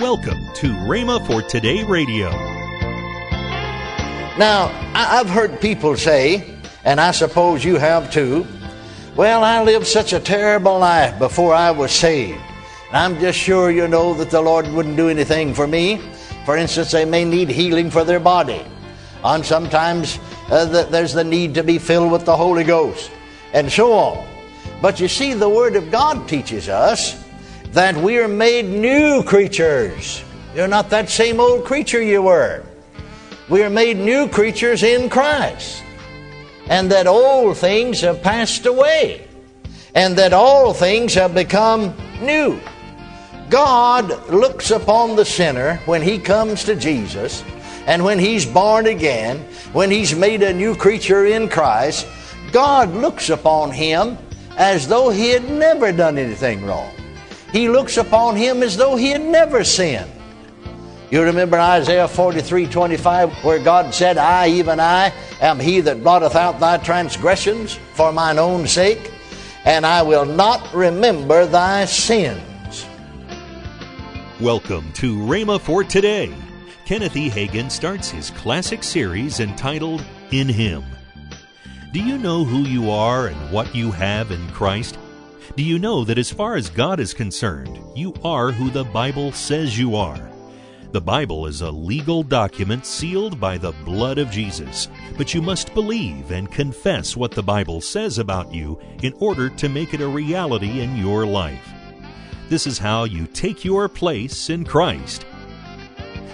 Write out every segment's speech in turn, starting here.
Welcome to Rhema for Today Radio. Now, I've heard people say, and I suppose you have too, well, I lived such a terrible life before I was saved. And I'm just sure you know that the Lord wouldn't do anything for me. For instance, they may need healing for their body. And sometimes uh, the, there's the need to be filled with the Holy Ghost, and so on. But you see, the Word of God teaches us that we are made new creatures. You're not that same old creature you were. We are made new creatures in Christ. And that old things have passed away. And that all things have become new. God looks upon the sinner when he comes to Jesus and when he's born again, when he's made a new creature in Christ. God looks upon him as though he had never done anything wrong. He looks upon him as though he had never sinned. You remember Isaiah 43 25, where God said, I, even I, am he that blotteth out thy transgressions for mine own sake, and I will not remember thy sins. Welcome to Rhema for Today. Kenneth E. Hagin starts his classic series entitled In Him. Do you know who you are and what you have in Christ? Do you know that as far as God is concerned, you are who the Bible says you are? The Bible is a legal document sealed by the blood of Jesus, but you must believe and confess what the Bible says about you in order to make it a reality in your life. This is how you take your place in Christ.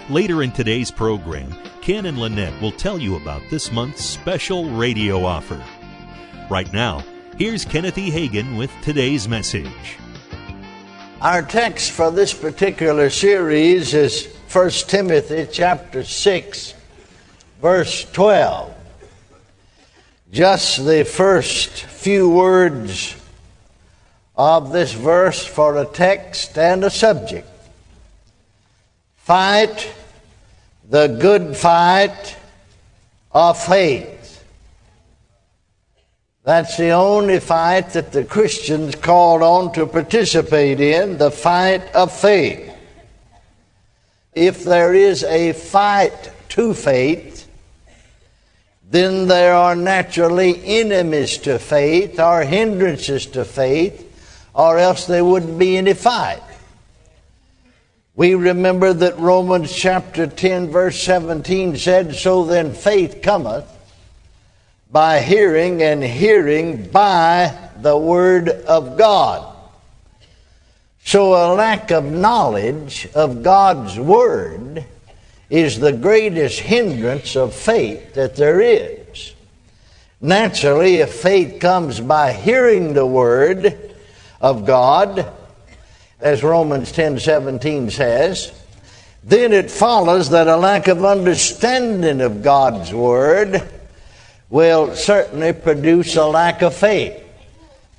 Later in today's program, Ken and Lynette will tell you about this month's special radio offer. Right now, here's Kenneth E. Hagin with today's message. Our text for this particular series is 1 Timothy chapter 6 verse 12. Just the first few words of this verse for a text and a subject. Fight the good fight of faith. That's the only fight that the Christians called on to participate in, the fight of faith. If there is a fight to faith, then there are naturally enemies to faith or hindrances to faith, or else there wouldn't be any fight. We remember that Romans chapter 10, verse 17 said, So then faith cometh by hearing, and hearing by the Word of God. So a lack of knowledge of God's Word is the greatest hindrance of faith that there is. Naturally, if faith comes by hearing the Word of God, as Romans 10 17 says, then it follows that a lack of understanding of God's Word will certainly produce a lack of faith.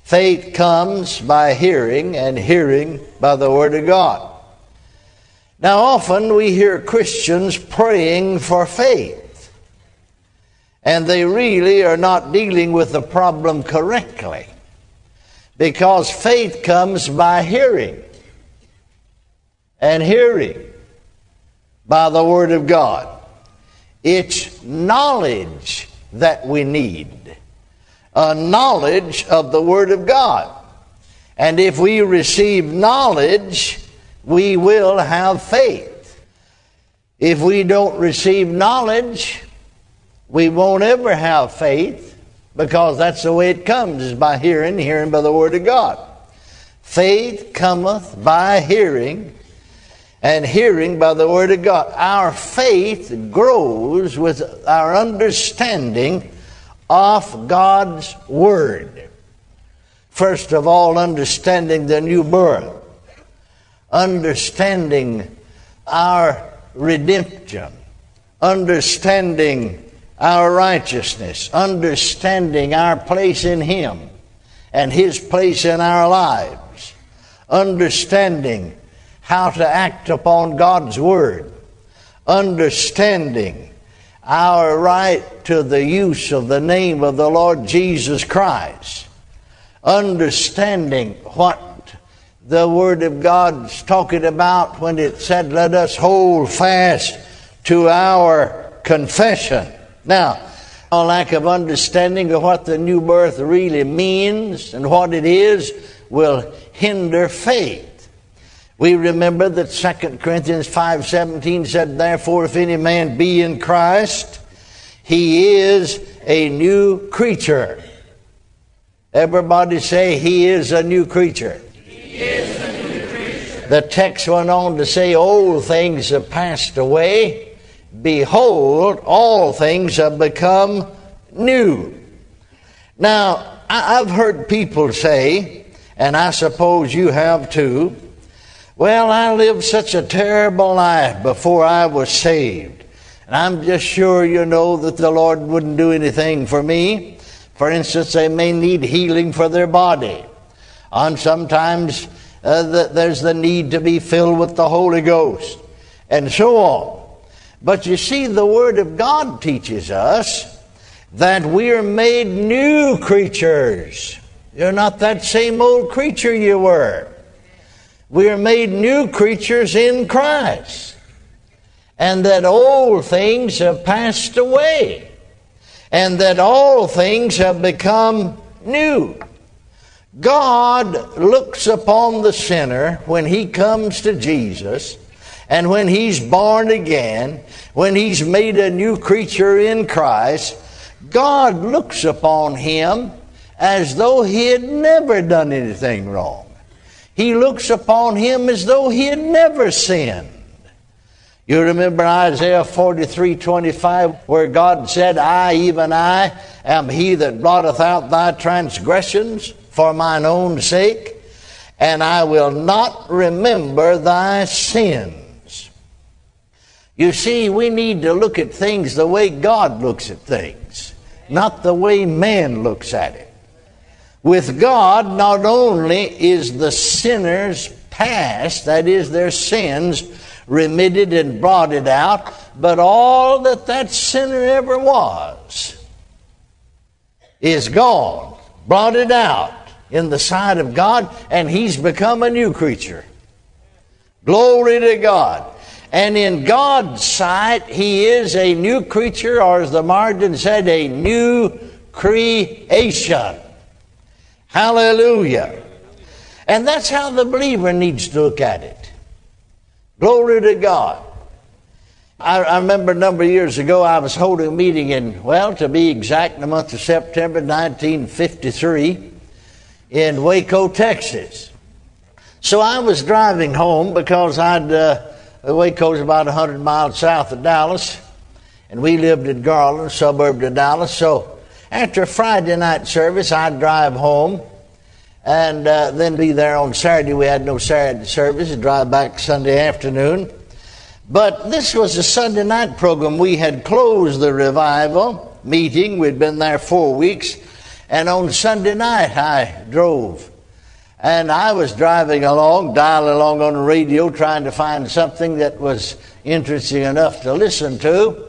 Faith comes by hearing, and hearing by the Word of God. Now, often we hear Christians praying for faith, and they really are not dealing with the problem correctly because faith comes by hearing and hearing by the Word of God. It's knowledge that we need a knowledge of the Word of God. And if we receive knowledge, we will have faith. If we don't receive knowledge, we won't ever have faith because that's the way it comes is by hearing, hearing by the Word of God. Faith cometh by hearing, and hearing by the Word of God. Our faith grows with our understanding of God's Word. First of all, understanding the new birth, understanding our redemption, understanding our righteousness, understanding our place in Him and His place in our lives, understanding how to act upon God's Word, understanding our right to the use of the name of the Lord Jesus Christ, understanding what the Word of God's talking about when it said, Let us hold fast to our confession. Now, a lack of understanding of what the new birth really means and what it is will hinder faith. We remember that 2 Corinthians 5:17 said, "Therefore if any man be in Christ, he is a new creature." Everybody say he is a new creature. He is a new creature. The text went on to say, Old things have passed away. Behold, all things have become new. Now, I've heard people say, and I suppose you have too, well, I lived such a terrible life before I was saved. And I'm just sure you know that the Lord wouldn't do anything for me. For instance, they may need healing for their body. And sometimes uh, the, there's the need to be filled with the Holy Ghost, and so on. But you see, the Word of God teaches us that we're made new creatures. You're not that same old creature you were. We are made new creatures in Christ. And that old things have passed away. And that all things have become new. God looks upon the sinner when he comes to Jesus and when he's born again, when he's made a new creature in Christ. God looks upon him as though he had never done anything wrong. He looks upon him as though he had never sinned. You remember Isaiah 43 25, where God said, I, even I, am he that blotteth out thy transgressions for mine own sake, and I will not remember thy sins. You see, we need to look at things the way God looks at things, not the way man looks at it. With God, not only is the sinner's past, that is, their sins, remitted and blotted out, but all that that sinner ever was is gone, blotted out in the sight of God, and he's become a new creature. Glory to God. And in God's sight, he is a new creature, or as the margin said, a new creation. Hallelujah. And that's how the believer needs to look at it. Glory to God. I, I, remember a number of years ago I was holding a meeting in, well, to be exact, in the month of September 1953 in Waco, Texas. So I was driving home because I'd, uh, Waco's about 100 miles south of Dallas, and we lived in Garland, suburb of Dallas. So after Friday night service, I'd drive home and uh, then be there on Saturday. We had no Saturday service, and drive back Sunday afternoon. But this was a Sunday night program. We had closed the revival meeting. We'd been there four weeks. And on Sunday night, I drove. And I was driving along, dialing along on the radio, trying to find something that was interesting enough to listen to.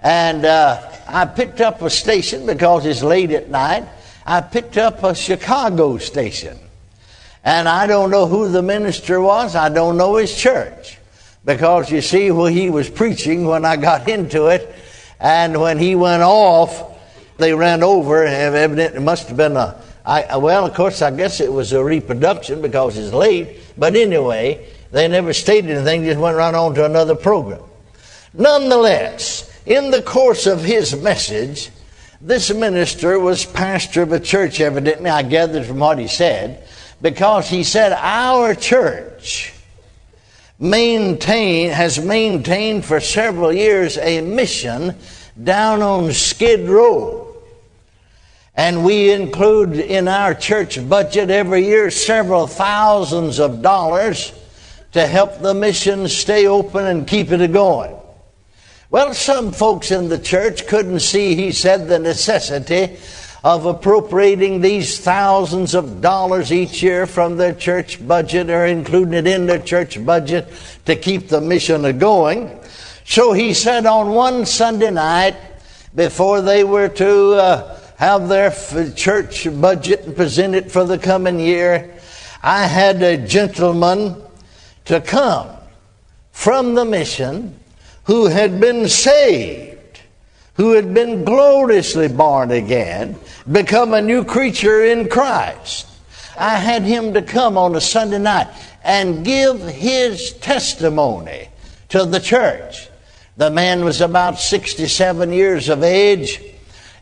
And uh, I picked up a station because it's late at night. I picked up a Chicago station. And I don't know who the minister was, I don't know his church. Because you see, well, he was preaching when I got into it. And when he went off, they ran over, and evidently it must have been a. I, well, of course, I guess it was a reproduction because it's late. But anyway, they never stated anything, just went right on to another program. Nonetheless, in the course of his message, this minister was pastor of a church, evidently, I gathered from what he said, because he said, Our church maintain, has maintained for several years a mission down on Skid Row. And we include in our church budget every year several thousands of dollars to help the mission stay open and keep it going. Well, some folks in the church couldn't see, he said, the necessity of appropriating these thousands of dollars each year from their church budget or including it in their church budget to keep the mission going. So he said on one Sunday night, before they were to uh, have their church budget and present it for the coming year, I had a gentleman to come from the mission who had been saved, who had been gloriously born again, become a new creature in Christ. I had him to come on a Sunday night and give his testimony to the church. The man was about 67 years of age,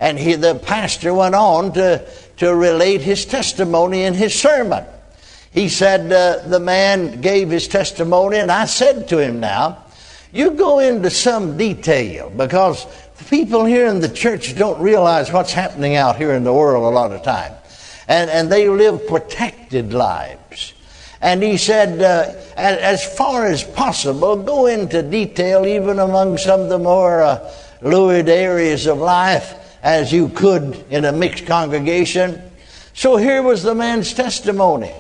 and he, the pastor went on to, to relate his testimony in his sermon. He said, uh, the man gave his testimony, and I said to him now, you go into some detail because people here in the church don't realize what's happening out here in the world a lot of time. And, and they live protected lives. And he said, uh, as far as possible, go into detail even among some of the more uh, lurid areas of life as you could in a mixed congregation. So here was the man's testimony.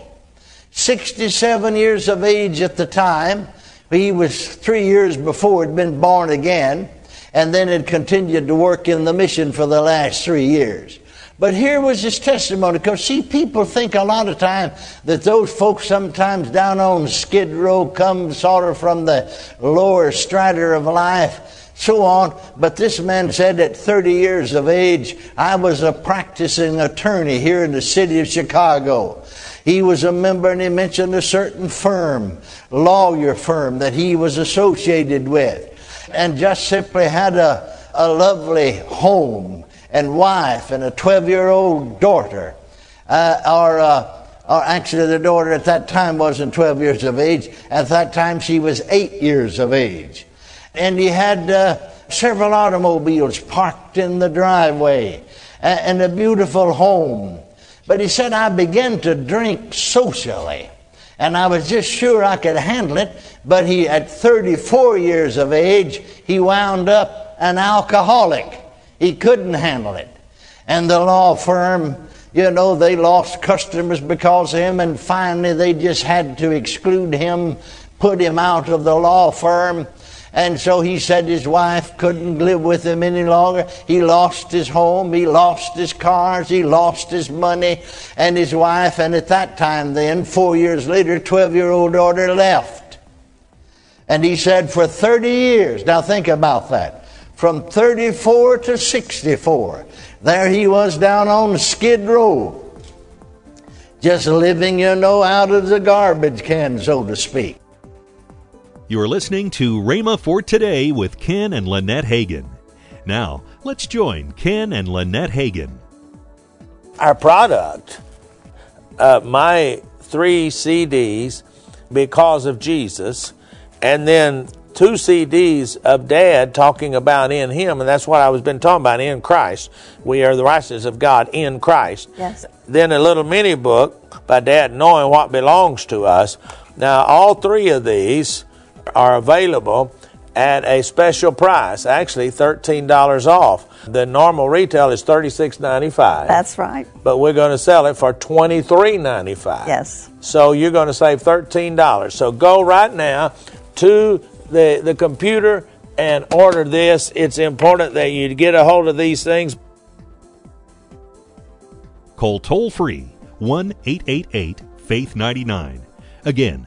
67 years of age at the time. He was three years before had been born again, and then had continued to work in the mission for the last three years. But here was his testimony, because see, people think a lot of time that those folks sometimes down on Skid Row come sort of from the lower strata of life, so on. But this man said at 30 years of age, I was a practicing attorney here in the city of Chicago. He was a member and he mentioned a certain firm, lawyer firm that he was associated with, and just simply had a, a lovely home and wife and a 12 year old daughter. Uh, or, uh, or actually, the daughter at that time wasn't 12 years of age. At that time, she was 8 years of age. And he had uh, several automobiles parked in the driveway and a beautiful home. But he said, I began to drink socially. And I was just sure I could handle it. But he, at 34 years of age, he wound up an alcoholic. He couldn't handle it. And the law firm, you know, they lost customers because of him, and finally they just had to exclude him, put him out of the law firm. And so he said his wife couldn't live with him any longer. He lost his home, he lost his cars, he lost his money, and his wife. And at that time, then, four years later, 12 year old daughter left. And he said, for 30 years, now think about that from 34 to 64. There he was down on Skid Row, just living, you know, out of the garbage can, so to speak. You're listening to Rhema for Today with Ken and Lynette Hagin. Now, let's join Ken and Lynette Hagin. Our product, uh, my three CDs, Because of Jesus, and then two CDs of Dad talking about in Him, and that's what I was been talking about in Christ. We are the righteousness of God in Christ. Yes. Then a little mini book by Dad, knowing what belongs to us. Now, all three of these are available at a special price, actually $13 off. The normal retail is $36.95. That's right. But we're going to sell it for $23.95. Yes. So you're going to save $13. So go right now to the, the computer and order this. It's important that you get a hold of these things. Call toll free 1 888 Faith 99. Again,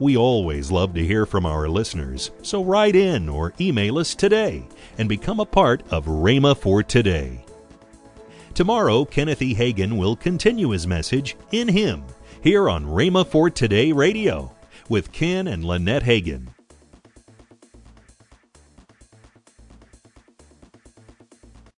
We always love to hear from our listeners, so write in or email us today and become a part of Rhema for Today. Tomorrow, Kenneth E. Hagin will continue his message in Him here on Rhema for Today Radio with Ken and Lynette Hagin.